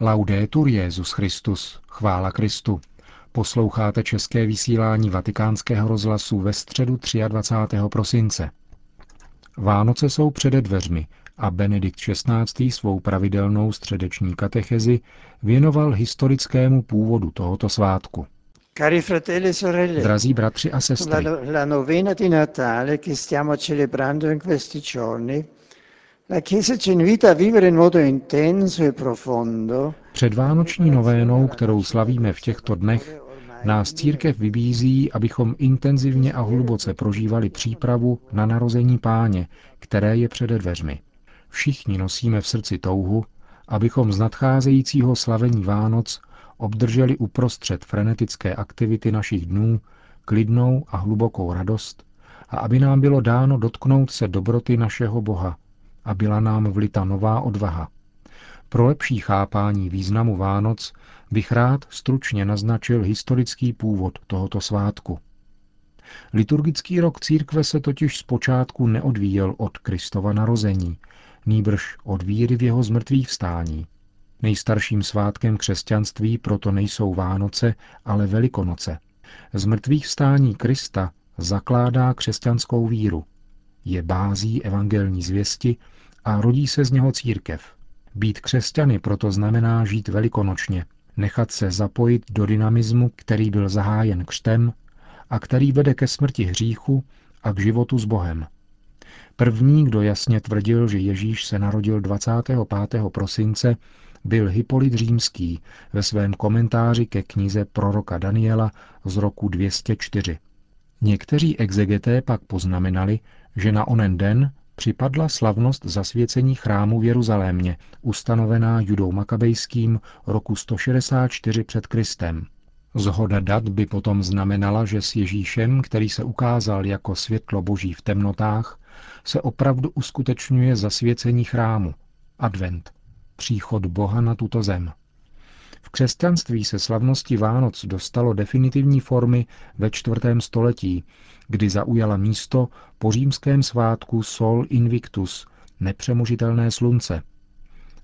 Laudetur Jezus Christus, chvála Kristu. Posloucháte české vysílání Vatikánského rozhlasu ve středu 23. prosince. Vánoce jsou přede dveřmi a Benedikt XVI. svou pravidelnou středeční katechezi věnoval historickému původu tohoto svátku. Cari fratelli e sorelle, Drazí bratři a sestry, la, la novena di Natale che stiamo celebrando in questi giorni, e profondo. Předvánoční novénou, kterou slavíme v těchto dnech, nás církev vybízí, abychom intenzivně a hluboce prožívali přípravu na narození páně, které je přede dveřmi. Všichni nosíme v srdci touhu, abychom z nadcházejícího slavení Vánoc obdrželi uprostřed frenetické aktivity našich dnů klidnou a hlubokou radost a aby nám bylo dáno dotknout se dobroty našeho Boha a byla nám vlita nová odvaha. Pro lepší chápání významu Vánoc bych rád stručně naznačil historický původ tohoto svátku. Liturgický rok církve se totiž zpočátku neodvíjel od Kristova narození, nýbrž od víry v jeho zmrtvých vstání. Nejstarším svátkem křesťanství proto nejsou Vánoce, ale Velikonoce. Zmrtvých vstání Krista zakládá křesťanskou víru. Je bází evangelní zvěsti a rodí se z něho církev. Být křesťany proto znamená žít velikonočně, nechat se zapojit do dynamismu, který byl zahájen křtem a který vede ke smrti hříchu a k životu s Bohem. První, kdo jasně tvrdil, že Ježíš se narodil 25. prosince, byl Hippolyt Římský ve svém komentáři ke knize proroka Daniela z roku 204. Někteří exegeté pak poznamenali, že na onen den připadla slavnost zasvěcení chrámu v Jeruzalémě, ustanovená Judou Makabejským roku 164 před Kristem. Zhoda dat by potom znamenala, že s Ježíšem, který se ukázal jako světlo boží v temnotách, se opravdu uskutečňuje zasvěcení chrámu, advent, příchod Boha na tuto zem. V křesťanství se slavnosti Vánoc dostalo definitivní formy ve čtvrtém století, kdy zaujala místo po římském svátku Sol Invictus, nepřemožitelné slunce.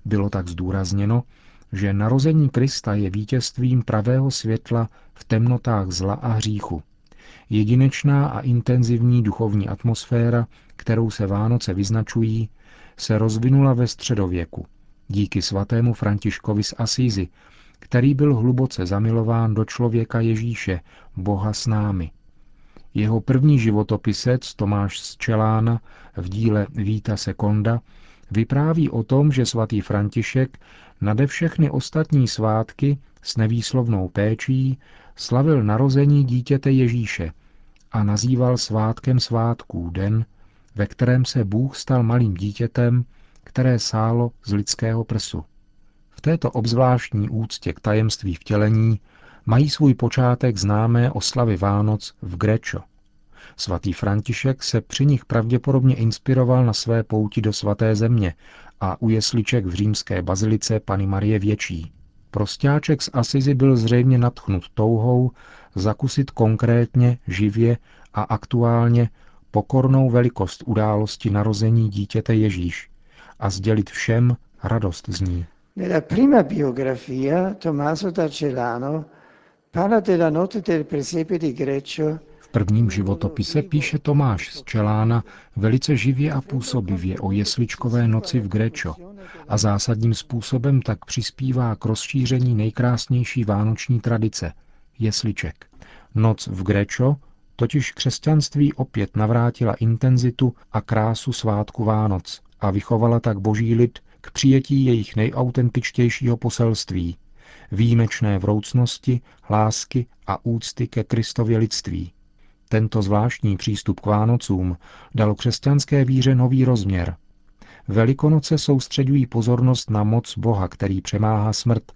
Bylo tak zdůrazněno, že narození Krista je vítězstvím pravého světla v temnotách zla a hříchu. Jedinečná a intenzivní duchovní atmosféra, kterou se Vánoce vyznačují, se rozvinula ve středověku díky svatému Františkovi z Asízy, který byl hluboce zamilován do člověka Ježíše, Boha s námi. Jeho první životopisec Tomáš z Čelána v díle Víta Sekonda vypráví o tom, že svatý František nade všechny ostatní svátky s nevýslovnou péčí slavil narození dítěte Ježíše a nazýval svátkem svátků den, ve kterém se Bůh stal malým dítětem, které sálo z lidského prsu. Této obzvláštní úctě k tajemství vtělení mají svůj počátek známé oslavy Vánoc v Grečo. Svatý František se při nich pravděpodobně inspiroval na své pouti do svaté země a u jesliček v římské bazilice Pany Marie Větší. Prostáček z Asizi byl zřejmě natchnut touhou zakusit konkrétně, živě a aktuálně pokornou velikost události narození dítěte Ježíš a sdělit všem radost z ní. Nella prima biografia Tommaso da Celano parla della notte del presepe di Greccio V prvním životopise píše Tomáš z Čelána velice živě a působivě o jesličkové noci v Grečo a zásadním způsobem tak přispívá k rozšíření nejkrásnější vánoční tradice – jesliček. Noc v Grečo totiž křesťanství opět navrátila intenzitu a krásu svátku Vánoc a vychovala tak boží lid k přijetí jejich nejautentičtějšího poselství, výjimečné vroucnosti, lásky a úcty ke Kristově lidství. Tento zvláštní přístup k Vánocům dal křesťanské víře nový rozměr. Velikonoce soustředují pozornost na moc Boha, který přemáhá smrt,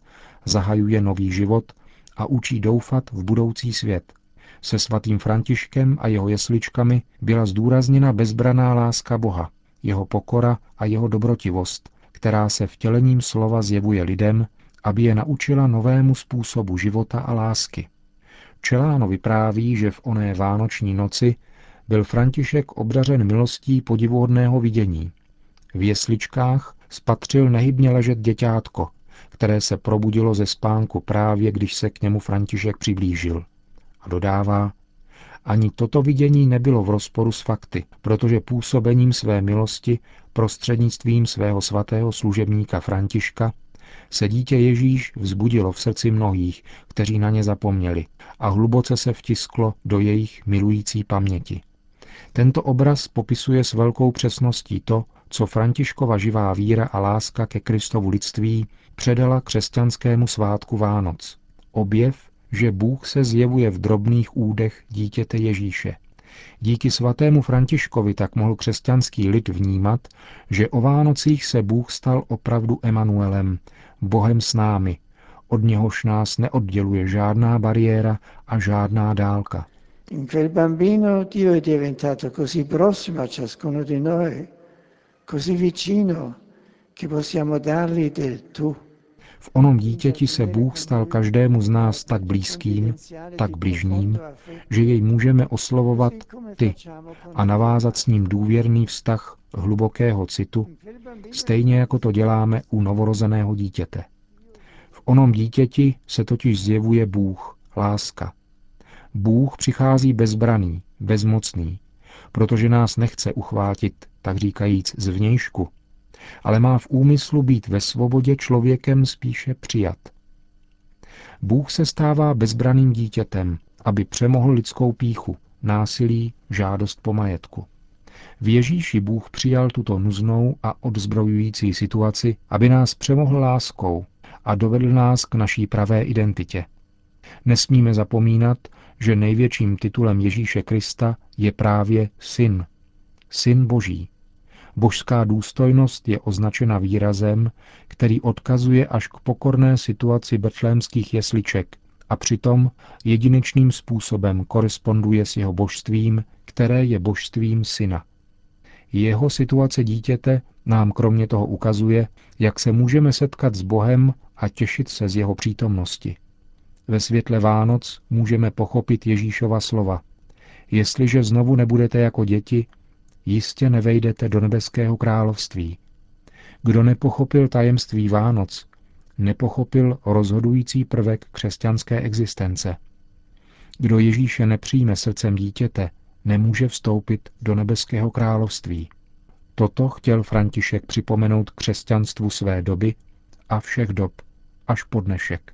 zahajuje nový život a učí doufat v budoucí svět. Se svatým Františkem a jeho jesličkami byla zdůrazněna bezbraná láska Boha, jeho pokora a jeho dobrotivost, která se vtělením slova zjevuje lidem, aby je naučila novému způsobu života a lásky. Čeláno vypráví, že v oné vánoční noci byl František obdařen milostí podivuhodného vidění. V jesličkách spatřil nehybně ležet děťátko, které se probudilo ze spánku právě, když se k němu František přiblížil. A dodává, ani toto vidění nebylo v rozporu s fakty, protože působením své milosti prostřednictvím svého svatého služebníka Františka se dítě Ježíš vzbudilo v srdci mnohých, kteří na ně zapomněli a hluboce se vtisklo do jejich milující paměti. Tento obraz popisuje s velkou přesností to, co Františkova živá víra a láska ke Kristovu lidství předala křesťanskému svátku Vánoc. Objev, že Bůh se zjevuje v drobných údech dítěte Ježíše. Díky svatému Františkovi tak mohl křesťanský lid vnímat, že o Vánocích se Bůh stal opravdu Emanuelem, Bohem s námi, od něhož nás neodděluje žádná bariéra a žádná dálka. In quel bambino Dio è diventato così prossimo a ciascuno di noi, così vicino, che possiamo dargli del tu. V onom dítěti se Bůh stal každému z nás tak blízkým, tak bližním, že jej můžeme oslovovat ty a navázat s ním důvěrný vztah hlubokého citu, stejně jako to děláme u novorozeného dítěte. V onom dítěti se totiž zjevuje Bůh, láska. Bůh přichází bezbraný, bezmocný, protože nás nechce uchvátit, tak říkajíc, zvnějšku, ale má v úmyslu být ve svobodě člověkem spíše přijat. Bůh se stává bezbraným dítětem, aby přemohl lidskou píchu, násilí, žádost po majetku. V Ježíši Bůh přijal tuto nuznou a odzbrojující situaci, aby nás přemohl láskou a dovedl nás k naší pravé identitě. Nesmíme zapomínat, že největším titulem Ježíše Krista je právě syn. Syn Boží. Božská důstojnost je označena výrazem, který odkazuje až k pokorné situaci betlémských jesliček a přitom jedinečným způsobem koresponduje s jeho božstvím, které je božstvím syna. Jeho situace dítěte nám kromě toho ukazuje, jak se můžeme setkat s Bohem a těšit se z jeho přítomnosti. Ve světle Vánoc můžeme pochopit Ježíšova slova. Jestliže znovu nebudete jako děti, jistě nevejdete do nebeského království. Kdo nepochopil tajemství Vánoc, nepochopil rozhodující prvek křesťanské existence. Kdo Ježíše nepřijme srdcem dítěte, nemůže vstoupit do nebeského království. Toto chtěl František připomenout křesťanstvu své doby a všech dob, až po dnešek.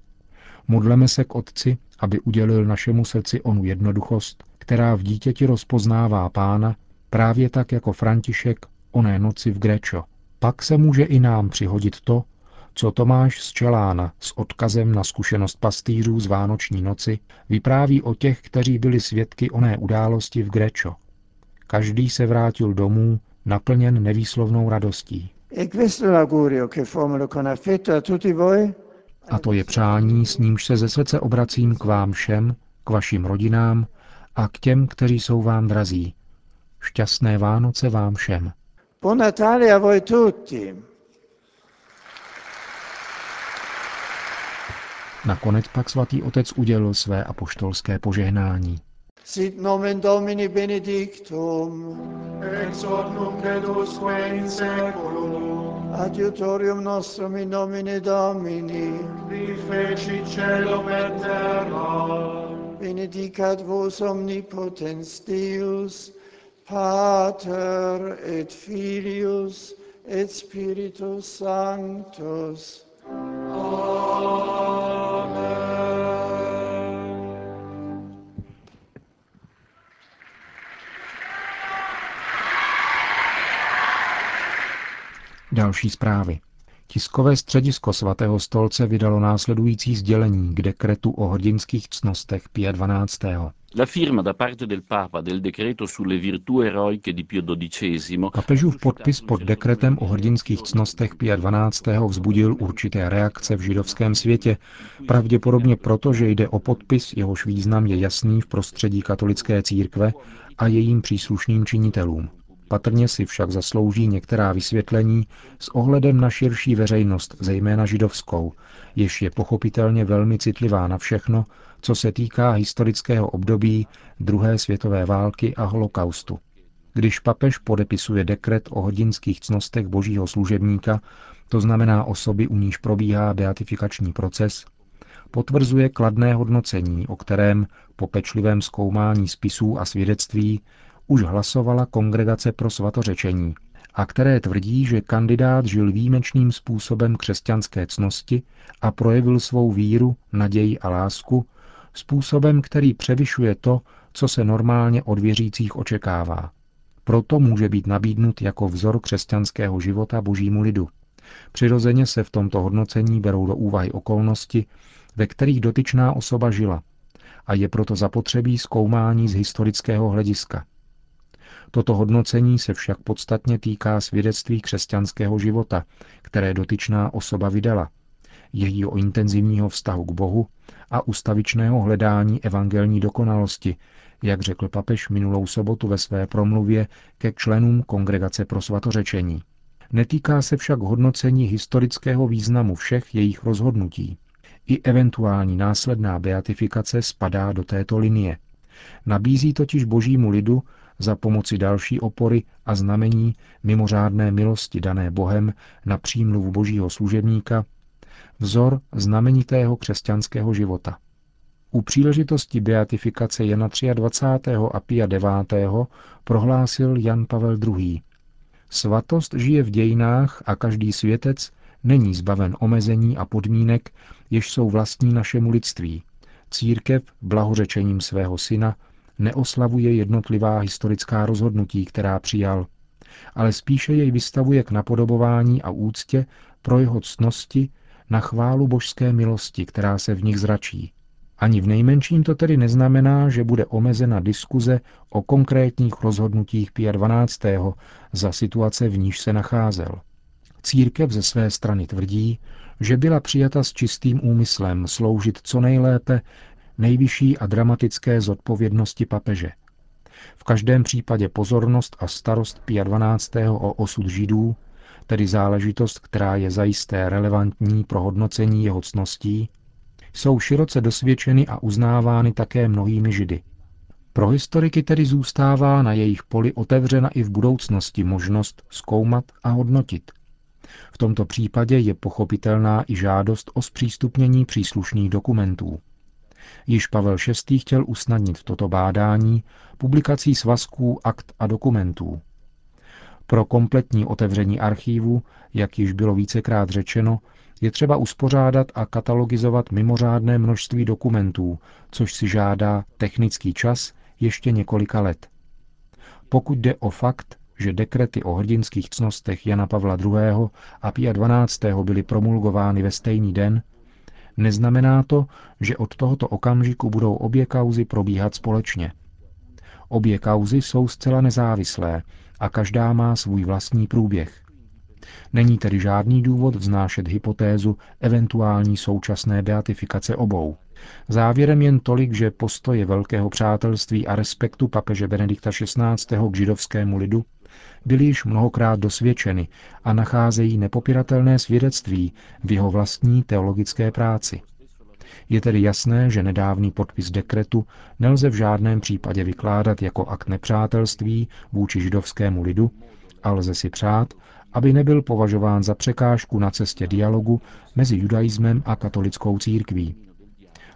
Modleme se k Otci, aby udělil našemu srdci onu jednoduchost, která v dítěti rozpoznává pána, právě tak jako František oné noci v Grečo. Pak se může i nám přihodit to, co Tomáš z Čelána s odkazem na zkušenost pastýřů z Vánoční noci vypráví o těch, kteří byli svědky oné události v Grečo. Každý se vrátil domů naplněn nevýslovnou radostí. E A to je přání, s nímž se ze srdce obracím k vám všem, k vašim rodinám a k těm, kteří jsou vám drazí. Šťastné Vánoce vám všem. Buon Natale a voi tutti. Nakonec pak svatý otec udělil své apoštolské požehnání. Sit nomen Domini benedictum, ex hoc nunc et usque in saeculum, adiutorium nostrum in nomine Domini, qui feci celum et terra, benedicat vos omnipotens Deus, Pater et Filius et Spiritus Sanctus. Další zprávy. Tiskové středisko svatého stolce vydalo následující sdělení k dekretu o hrdinských cnostech Pia 12. La firma da parte del Papa del decreto sulle virtù eroiche di Pio XII Papežův podpis pod dekretem o hrdinských cnostech Pia 12. vzbudil určité reakce v židovském světě, pravděpodobně proto, že jde o podpis, jehož význam je jasný v prostředí katolické církve a jejím příslušným činitelům. Patrně si však zaslouží některá vysvětlení s ohledem na širší veřejnost, zejména židovskou, jež je pochopitelně velmi citlivá na všechno, co se týká historického období druhé světové války a holokaustu. Když papež podepisuje dekret o hodinských cnostech božího služebníka, to znamená osoby, u níž probíhá beatifikační proces, potvrzuje kladné hodnocení, o kterém po pečlivém zkoumání spisů a svědectví už hlasovala Kongregace pro svatořečení a které tvrdí, že kandidát žil výjimečným způsobem křesťanské cnosti a projevil svou víru, naději a lásku způsobem, který převyšuje to, co se normálně od věřících očekává. Proto může být nabídnut jako vzor křesťanského života božímu lidu. Přirozeně se v tomto hodnocení berou do úvahy okolnosti, ve kterých dotyčná osoba žila, a je proto zapotřebí zkoumání z historického hlediska. Toto hodnocení se však podstatně týká svědectví křesťanského života, které dotyčná osoba vydala, jejího intenzivního vztahu k Bohu a ustavičného hledání evangelní dokonalosti, jak řekl papež minulou sobotu ve své promluvě ke členům Kongregace pro svatořečení. Netýká se však hodnocení historického významu všech jejich rozhodnutí. I eventuální následná beatifikace spadá do této linie. Nabízí totiž božímu lidu za pomoci další opory a znamení mimořádné milosti dané Bohem na přímluvu božího služebníka vzor znamenitého křesťanského života. U příležitosti beatifikace Jana 23. a Pia 9. prohlásil Jan Pavel II. Svatost žije v dějinách a každý světec není zbaven omezení a podmínek, jež jsou vlastní našemu lidství. Církev blahořečením svého syna neoslavuje jednotlivá historická rozhodnutí, která přijal, ale spíše jej vystavuje k napodobování a úctě pro jeho ctnosti na chválu božské milosti, která se v nich zračí. Ani v nejmenším to tedy neznamená, že bude omezena diskuze o konkrétních rozhodnutích Pia 12. za situace, v níž se nacházel. Církev ze své strany tvrdí, že byla přijata s čistým úmyslem sloužit co nejlépe nejvyšší a dramatické zodpovědnosti papeže. V každém případě pozornost a starost Pia 12. o osud židů, tedy záležitost, která je zajisté relevantní pro hodnocení jeho cností, jsou široce dosvědčeny a uznávány také mnohými židy. Pro historiky tedy zůstává na jejich poli otevřena i v budoucnosti možnost zkoumat a hodnotit. V tomto případě je pochopitelná i žádost o zpřístupnění příslušných dokumentů. Již Pavel VI. chtěl usnadnit toto bádání publikací svazků, akt a dokumentů. Pro kompletní otevření archívu, jak již bylo vícekrát řečeno, je třeba uspořádat a katalogizovat mimořádné množství dokumentů, což si žádá technický čas ještě několika let. Pokud jde o fakt, že dekrety o hrdinských cnostech Jana Pavla II. a Pia XII. byly promulgovány ve stejný den, neznamená to, že od tohoto okamžiku budou obě kauzy probíhat společně. Obě kauzy jsou zcela nezávislé a každá má svůj vlastní průběh. Není tedy žádný důvod vznášet hypotézu eventuální současné beatifikace obou. Závěrem jen tolik, že postoje velkého přátelství a respektu papeže Benedikta XVI. k židovskému lidu byly již mnohokrát dosvědčeny a nacházejí nepopiratelné svědectví v jeho vlastní teologické práci. Je tedy jasné, že nedávný podpis dekretu nelze v žádném případě vykládat jako akt nepřátelství vůči židovskému lidu, a lze si přát, aby nebyl považován za překážku na cestě dialogu mezi judaismem a katolickou církví.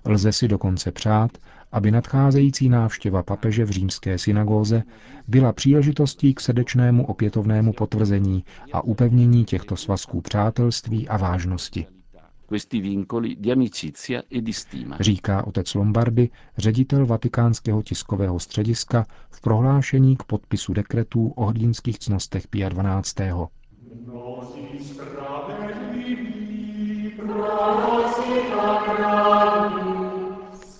Lze si dokonce přát, aby nadcházející návštěva papeže v římské synagóze byla příležitostí k srdečnému opětovnému potvrzení a upevnění těchto svazků přátelství a vážnosti. E Říká otec Lombardy, ředitel vatikánského tiskového střediska v prohlášení k podpisu dekretů o hrdinských cnostech Pia 12.